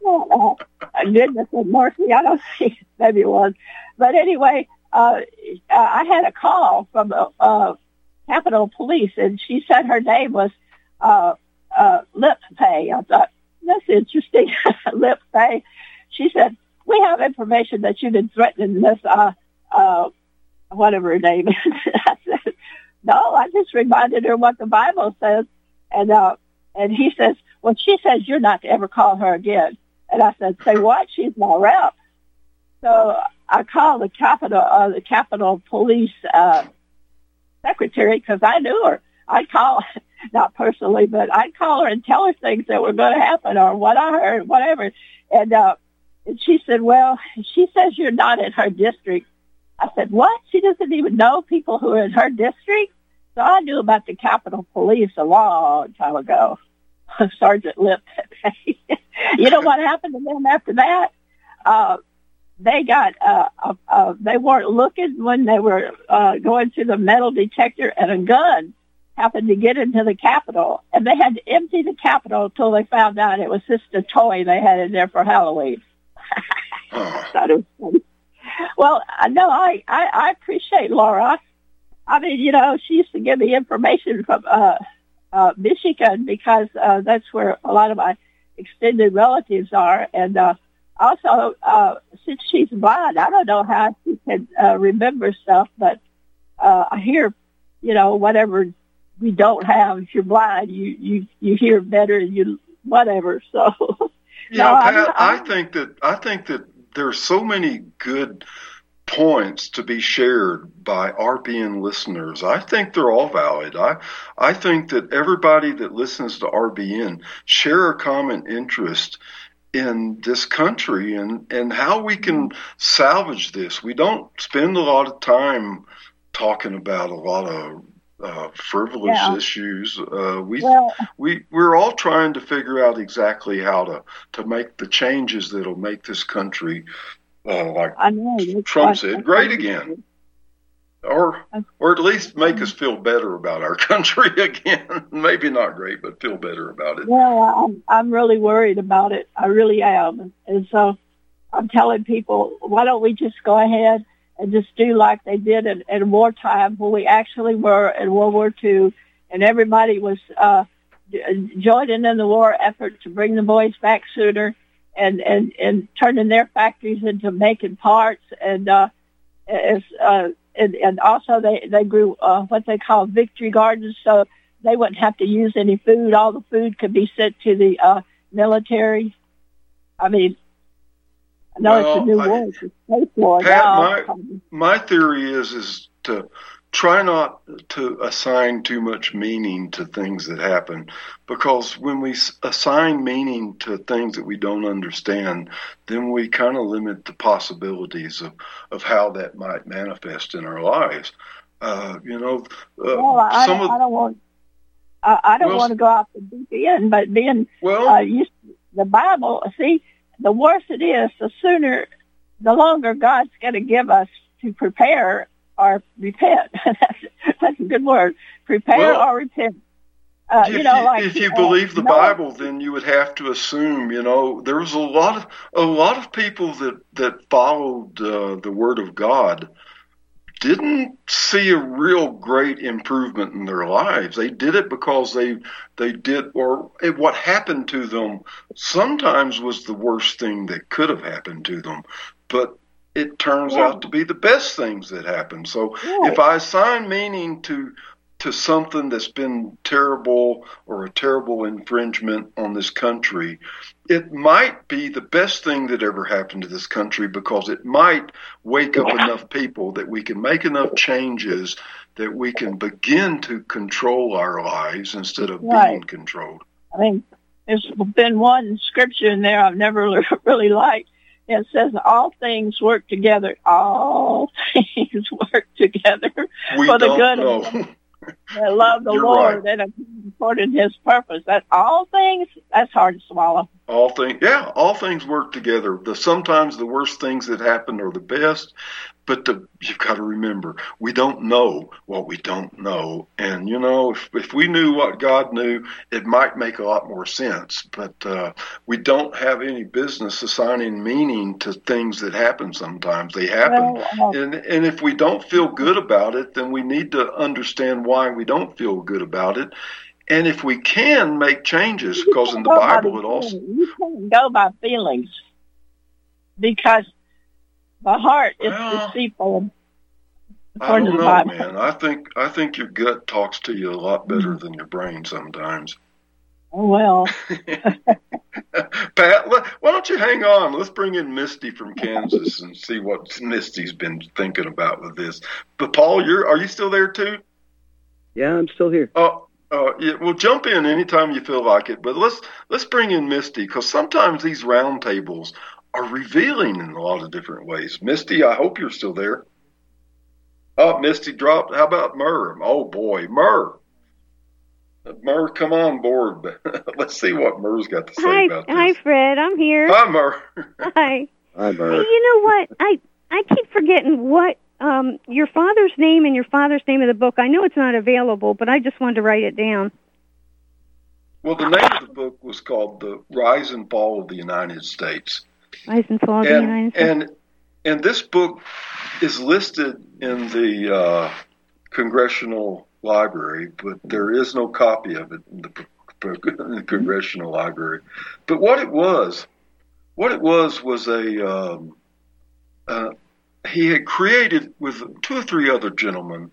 oh, goodness and mercy. I don't think maybe it was. But anyway, uh, I had a call from uh, Capitol Police, and she said her name was uh, uh, lip pay. I thought, that's interesting, lip pay. She said, we have information that you've been threatening this, uh, uh, whatever her name is. I said, no, I just reminded her what the Bible says. And, uh, and he says, well, she says you're not to ever call her again. And I said, say what? She's my rep. So I called the Capitol, uh, the Capitol Police, uh, secretary because I knew her. I'd call, not personally, but I'd call her and tell her things that were going to happen or what I heard, whatever. And, uh, and she said, well, she says you're not in her district. I said, what? She doesn't even know people who are in her district? So I knew about the Capitol Police a long time ago. Sergeant Lip. you know what happened to them after that? Uh, they got, uh, uh, uh, they weren't looking when they were, uh, going through the metal detector and a gun happened to get into the Capitol, and they had to empty the Capitol until they found out it was just a toy they had in there for Halloween. Thought it was funny. Well, no, I, I I appreciate Laura. I mean, you know, she used to give me information from uh, uh, Michigan because uh, that's where a lot of my extended relatives are, and uh, also uh, since she's blind, I don't know how she can uh, remember stuff, but uh, I hear, you know, whatever we don't have. If you're blind, you you you hear better. You whatever. So yeah, no, Pat, I'm, I'm, I think that I think that there's so many good points to be shared by RBN listeners. I think they're all valid. I I think that everybody that listens to RBN share a common interest in this country and and how we can salvage this. We don't spend a lot of time talking about a lot of uh, frivolous yeah. issues. Uh, we well, we we're all trying to figure out exactly how to to make the changes that'll make this country, uh, like know, Trump said, great again, or or at least make us feel better about our country again. Maybe not great, but feel better about it. Well, I'm I'm really worried about it. I really am, and so I'm telling people, why don't we just go ahead and just do like they did in, in wartime when we actually were in World War II and everybody was uh, joining in the war effort to bring the boys back sooner and, and, and turning their factories into making parts and, uh, as, uh, and, and also they, they grew, uh, what they call victory gardens. So they wouldn't have to use any food. All the food could be sent to the, uh, military. I mean, no, well, it's a new I, word. Pat, my, my theory is is to try not to assign too much meaning to things that happen because when we assign meaning to things that we don't understand then we kind of limit the possibilities of, of how that might manifest in our lives. Uh, you know uh, well, I, some of, I don't want I, I don't well, want to go off the deep end but being well uh, you, the Bible see the worse it is, the sooner, the longer God's going to give us to prepare or repent. that's, that's a good word. Prepare well, or repent. Uh, if you know, like if you uh, believe the Bible, then you would have to assume, you know, there was a lot of a lot of people that that followed uh, the Word of God didn't see a real great improvement in their lives. They did it because they they did, or it, what happened to them sometimes was the worst thing that could have happened to them, but it turns yeah. out to be the best things that happen. So yeah. if I assign meaning to to something that's been terrible or a terrible infringement on this country, it might be the best thing that ever happened to this country because it might wake up enough people that we can make enough changes that we can begin to control our lives instead of right. being controlled. I mean, there's been one scripture in there I've never really liked. It says all things work together. All things work together we for the good know. of I love the You're Lord right. and according to His purpose. That all things that's hard to swallow. All things, yeah, all things work together. The sometimes the worst things that happen are the best, but the, you've got to remember, we don't know what we don't know. And, you know, if, if we knew what God knew, it might make a lot more sense. But uh, we don't have any business assigning meaning to things that happen sometimes. They happen. Well, uh, and, and if we don't feel good about it, then we need to understand why we don't feel good about it. And if we can make changes, because in the Bible it also. You can't go by feelings because the heart is well, deceitful. I don't know, man. I think I think your gut talks to you a lot better than your brain sometimes. Oh well. Pat, why don't you hang on? Let's bring in Misty from Kansas and see what Misty's been thinking about with this. But Paul, you're are you still there too? Yeah, I'm still here. Oh, uh, yeah, well, jump in anytime you feel like it. But let's let's bring in Misty because sometimes these roundtables are revealing in a lot of different ways. Misty, I hope you're still there. Oh, Misty dropped. How about Murr? Oh boy, Murr. Murr, come on board. Let's see what Murr's got to say hi, about this. Hi, Fred. I'm here. Hi, Murr. hi. Hi, Murr. Hey, you know what? I I keep forgetting what um your father's name and your father's name of the book. I know it's not available, but I just wanted to write it down. Well, the name of the book was called "The Rise and Fall of the United States." Rise and Fall of the United States. And and this book is listed in the uh, Congressional Library, but there is no copy of it in the, in the Congressional Library. But what it was, what it was was a um, uh, he had created with two or three other gentlemen.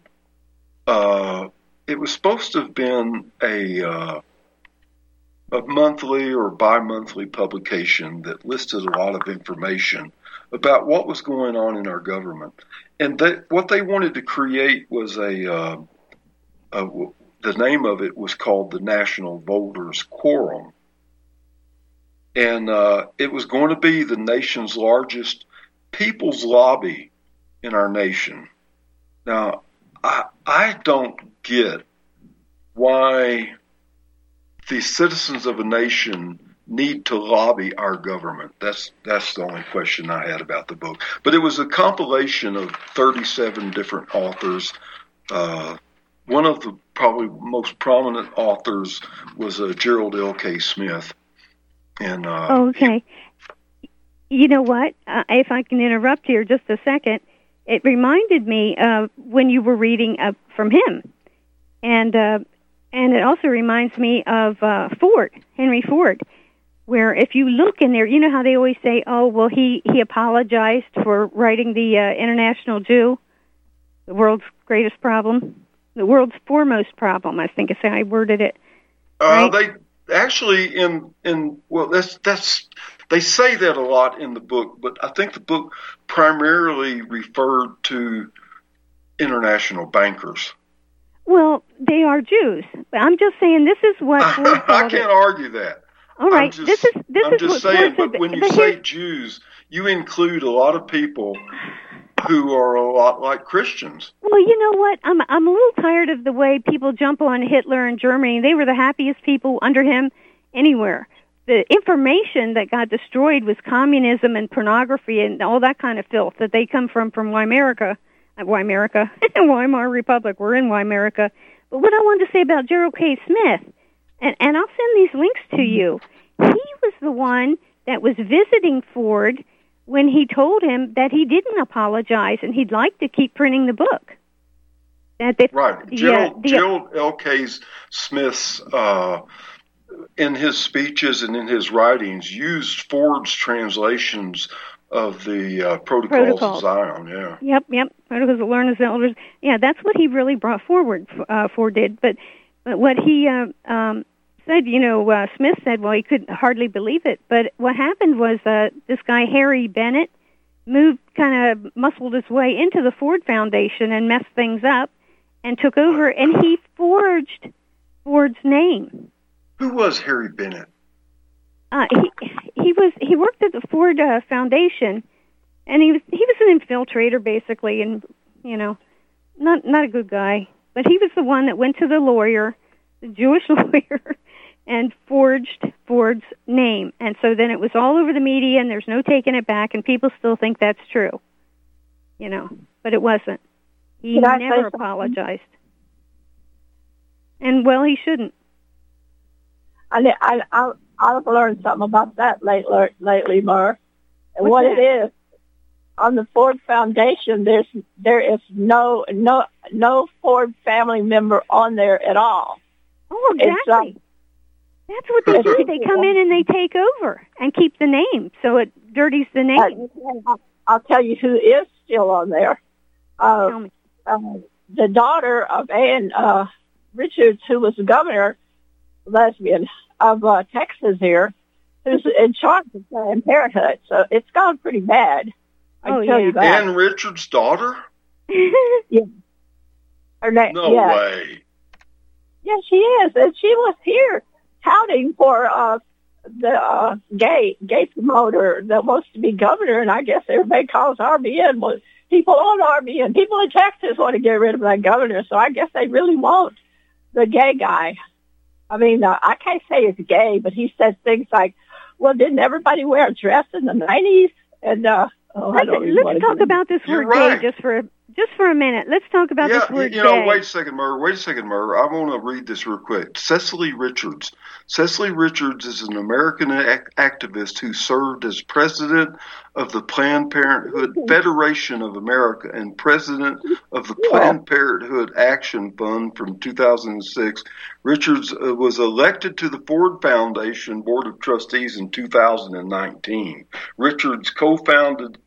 Uh, it was supposed to have been a uh, a monthly or bi-monthly publication that listed a lot of information about what was going on in our government. And what they wanted to create was a, uh, a, the name of it was called the National Voters Quorum. And uh, it was going to be the nation's largest people's lobby in our nation. Now, I, I don't get why the citizens of a nation need to lobby our government. That's that's the only question I had about the book. But it was a compilation of 37 different authors. Uh, one of the probably most prominent authors was uh, Gerald L. K. Smith. And uh, okay, you know what? Uh, if I can interrupt here just a second, it reminded me of when you were reading uh, from him, and uh, and it also reminds me of uh, Ford, Henry Ford, where if you look in there, you know how they always say, "Oh, well, he he apologized for writing the uh, International Jew, the world's greatest problem, the world's foremost problem." I think is how I worded it. Uh, They actually in in well, that's that's they say that a lot in the book, but I think the book primarily referred to international bankers. Well, they are Jews. I'm just saying this is what I can't argue that. All right, just, this is this I'm is just what saying, but when you but say Jews, you include a lot of people who are a lot like Christians. Well, you know what? I'm I'm a little tired of the way people jump on Hitler in Germany. They were the happiest people under him anywhere. The information that got destroyed was communism and pornography and all that kind of filth that they come from from America Weimerica, Weimar Republic. We're in Weimerica. But what I wanted to say about Gerald K. Smith, and, and I'll send these links to you. He was the one that was visiting Ford when he told him that he didn't apologize and he'd like to keep printing the book. That they, right, Gerald, uh, Gerald L. K. Smith's uh, in his speeches and in his writings used Ford's translations of the uh, protocols, protocols, of Zion. Yeah. Yep, yep. Protocols of Learned Elders. Yeah, that's what he really brought forward. Uh, Ford did, but but what he uh, um, said, you know, uh, Smith said, well, he could hardly believe it. But what happened was uh, this guy Harry Bennett moved, kind of muscled his way into the Ford Foundation and messed things up, and took over, and he forged Ford's name. Who was Harry Bennett? Uh, he he was he worked at the Ford uh, Foundation, and he was he was an infiltrator basically, and you know, not not a good guy. But he was the one that went to the lawyer, the Jewish lawyer, and forged Ford's name. And so then it was all over the media, and there's no taking it back, and people still think that's true. You know, but it wasn't. He never apologized. And well, he shouldn't. I, I, I, I've learned something about that lately, lately, Murr. And what that? it is, on the Ford Foundation, there's there is no no no Ford family member on there at all. Oh, exactly. That's what they do. They come in and they take over and keep the name, so it dirties the name. Uh, I'll tell you who is still on there. Uh. Uh, the daughter of Ann uh, Richards, who was the governor, lesbian of uh, Texas here, who's in charge of Planned Parenthood. So it's gone pretty bad. I oh, tell yeah. you that. Ann Richards' daughter? yeah. Her name. No yeah. way. Yeah, she is, and she was here touting for uh, the uh, gay gay promoter that wants to be governor, and I guess everybody calls RBN Well, people on RBN. People in Texas want to get rid of that governor, so I guess they really want the gay guy. I mean, uh, I can't say it's gay, but he says things like, "Well, didn't everybody wear a dress in the '90s?" And uh, oh, let's, let's talk about this word gay just for a, just for a minute. Let's talk about yeah, this word you know, wait a second, Murr. Wait a second, Murr. I want to read this real quick. Cecile Richards. Cecile Richards is an American ac- activist who served as president of the Planned Parenthood Federation of America and president of the Planned Parenthood Action Fund from 2006. Richards uh, was elected to the Ford Foundation Board of Trustees in 2019. Richards co-founded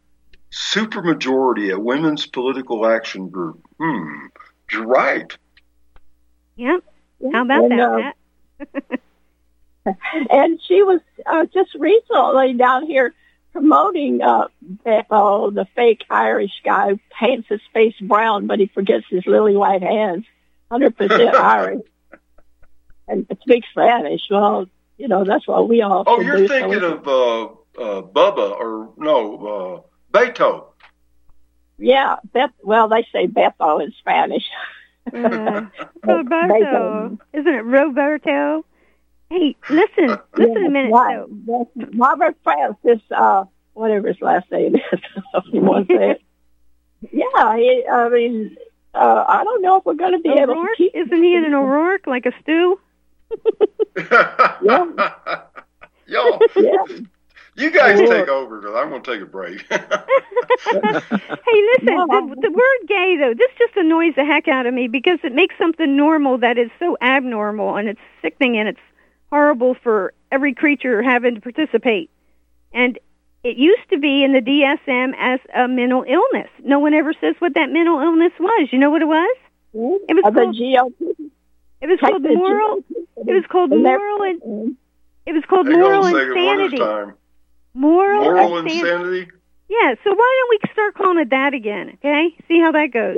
Supermajority, a women's political action group. Hmm, you're right. Yep. How about and, that? Uh, and she was uh, just recently down here promoting uh, oh, the fake Irish guy who paints his face brown, but he forgets his lily white hands. Hundred percent Irish, and speaks Spanish. Well, you know that's what we all. Oh, you're do, thinking so of uh, uh, Bubba or no? Beto. Yeah, Beth. Well, they say Beto in Spanish. Uh, Roberto, isn't it Roberto? Hey, listen, listen yeah, a minute. Right. So, Robert Francis, uh, whatever his last name is, he was it. Yeah, he, I mean, uh, I don't know if we're going to be O'Rourke? able to keep. Isn't he in an O'Rourke like a stew? Yeah. Yo, Yeah. You guys Sure. take over because I'm going to take a break. hey, listen, No, the, the word gay, though, this just annoys the heck out of me because it makes something normal that is so abnormal and it's sickening and it's horrible for every creature having to participate. And it used to be in the DSM as a mental illness. No one ever says what that mental illness was. You know what it was? It was the called- GOP. It was called moral. It was called moral. And, it was called Hang moral on a second, one at a insanity. Time. Moral, Moral insanity. insanity. Yeah. So why don't we start calling it that again? Okay. See how that goes.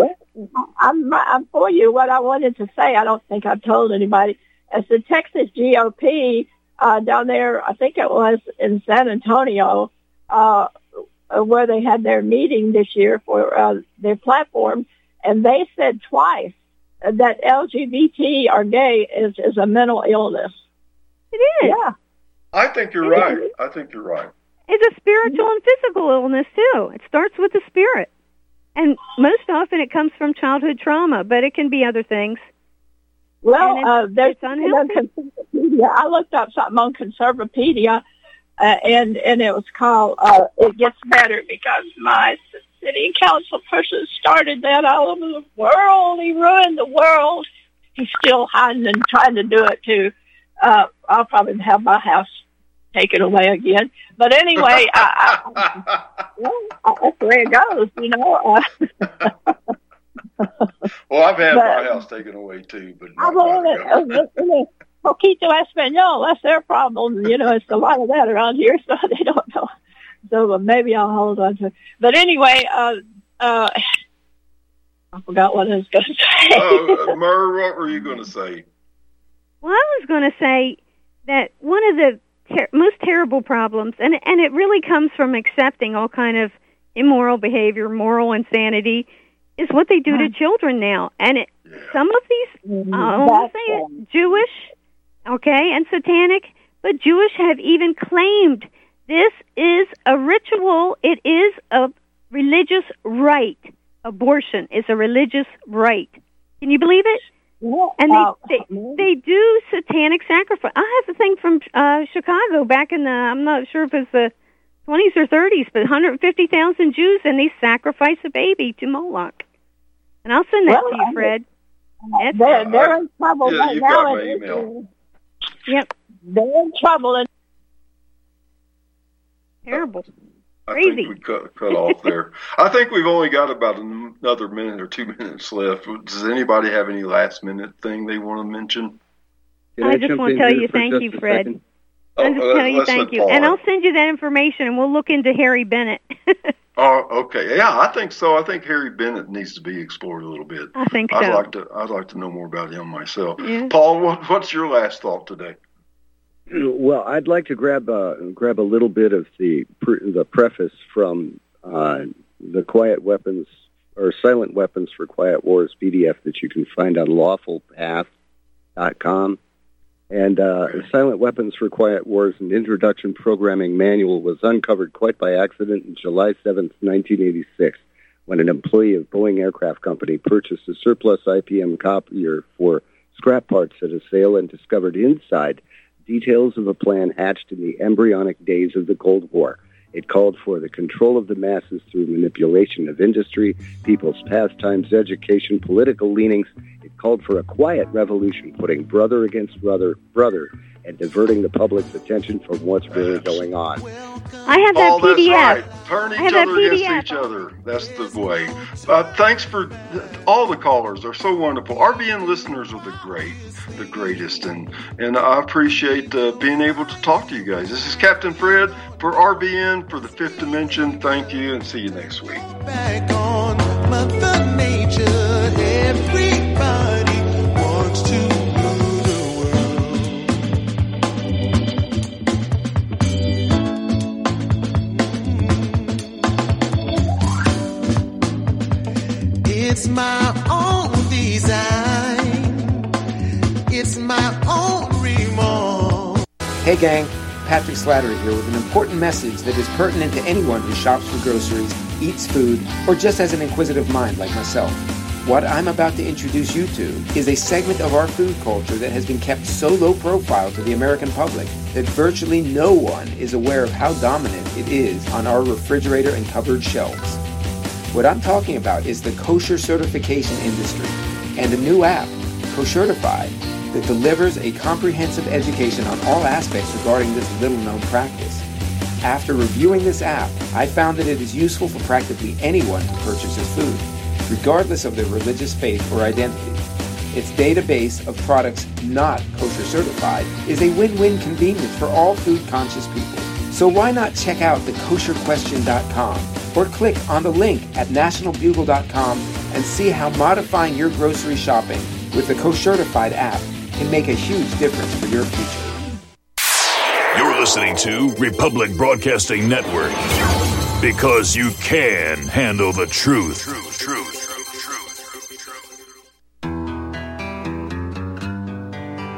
I'm I'm for you. What I wanted to say, I don't think I've told anybody. As the Texas GOP uh, down there, I think it was in San Antonio, uh, where they had their meeting this year for uh, their platform, and they said twice that LGBT or gay is is a mental illness. It is. Yeah, I think you're right. I think you're right. It's a spiritual and physical illness too. It starts with the spirit. and most often it comes from childhood trauma, but it can be other things. Well, uh, there's unhealthy. I looked up something on Conservapedia, uh, and and it was called uh, "It Gets Better" because my city council person started that all over the world. He ruined the world. He's still hiding and trying to do it too. Uh, I'll probably have my house taken away again. But anyway, I, I, well, that's the way it goes, you know. Uh, well, I've had but, my house taken away too, but not I mean, Poquito Espanol, that's their problem. You know, it's a lot of that around here, so they don't know. So maybe I'll hold on to it. But anyway, uh, uh, I forgot what I was going to say. uh, Murr, what were you going to say? Well, I was going to say that one of the ter- most terrible problems, and and it really comes from accepting all kind of immoral behavior, moral insanity, is what they do to children now. And it, some of these, mm-hmm. I will say it, Jewish, okay, and satanic, but Jewish have even claimed this is a ritual. It is a religious right. Abortion is a religious right. Can you believe it? And they, uh, they they do satanic sacrifice. I have a thing from uh Chicago back in the I'm not sure if it's the 20s or 30s, but 150,000 Jews and they sacrifice a baby to Moloch. And I'll send that well, to you, Fred. That's they're, they're in trouble yeah, right now. email. Yep. They're in trouble. And Terrible. I Crazy. think we cut, cut off there. I think we've only got about another minute or two minutes left. Does anybody have any last minute thing they want to mention? I, I just want oh, to tell you thank you, Fred. I'll just oh, tell you thank you, and I'll send you that information, and we'll look into Harry Bennett. oh, okay. Yeah, I think so. I think Harry Bennett needs to be explored a little bit. I think so. I'd like to. I'd like to know more about him myself. Yeah. Paul, what, what's your last thought today? Well, I'd like to grab uh, grab a little bit of the pre- the preface from uh, the Quiet Weapons or Silent Weapons for Quiet Wars PDF that you can find on lawfulpath.com. And uh, Silent Weapons for Quiet Wars, an introduction programming manual, was uncovered quite by accident on July 7, 1986, when an employee of Boeing Aircraft Company purchased a surplus IBM copier for scrap parts at a sale and discovered inside – details of a plan hatched in the embryonic days of the Cold War. It called for the control of the masses through manipulation of industry, people's pastimes, education, political leanings. It called for a quiet revolution, putting brother against brother, brother, and diverting the public's attention from what's really going on. I have that oh, PDF. That's right. Turn each other against each other. That's the way. Uh, thanks for all the callers. They're so wonderful. RBN listeners are the great, the greatest, and and I appreciate uh, being able to talk to you guys. This is Captain Fred for RBN for the Fifth Dimension. Thank you, and see you next week. Hey, gang. Patrick Slattery here with an important message that is pertinent to anyone who shops for groceries, eats food, or just has an inquisitive mind like myself. What I'm about to introduce you to is a segment of our food culture that has been kept so low profile to the American public that virtually no one is aware of how dominant it is on our refrigerator and cupboard shelves. What I'm talking about is the kosher certification industry and a new app, Koshertified, that delivers a comprehensive education on all aspects regarding this little known practice. After reviewing this app, I found that it is useful for practically anyone who purchases food, regardless of their religious faith or identity. Its database of products not kosher certified is a win-win convenience for all food conscious people. So why not check out thekosherquestion.com or click on the link at nationalbugle.com and see how modifying your grocery shopping with the Koshertified app can make a huge difference for your future. You're listening to Republic Broadcasting Network because you can handle the truth. Truth, truth.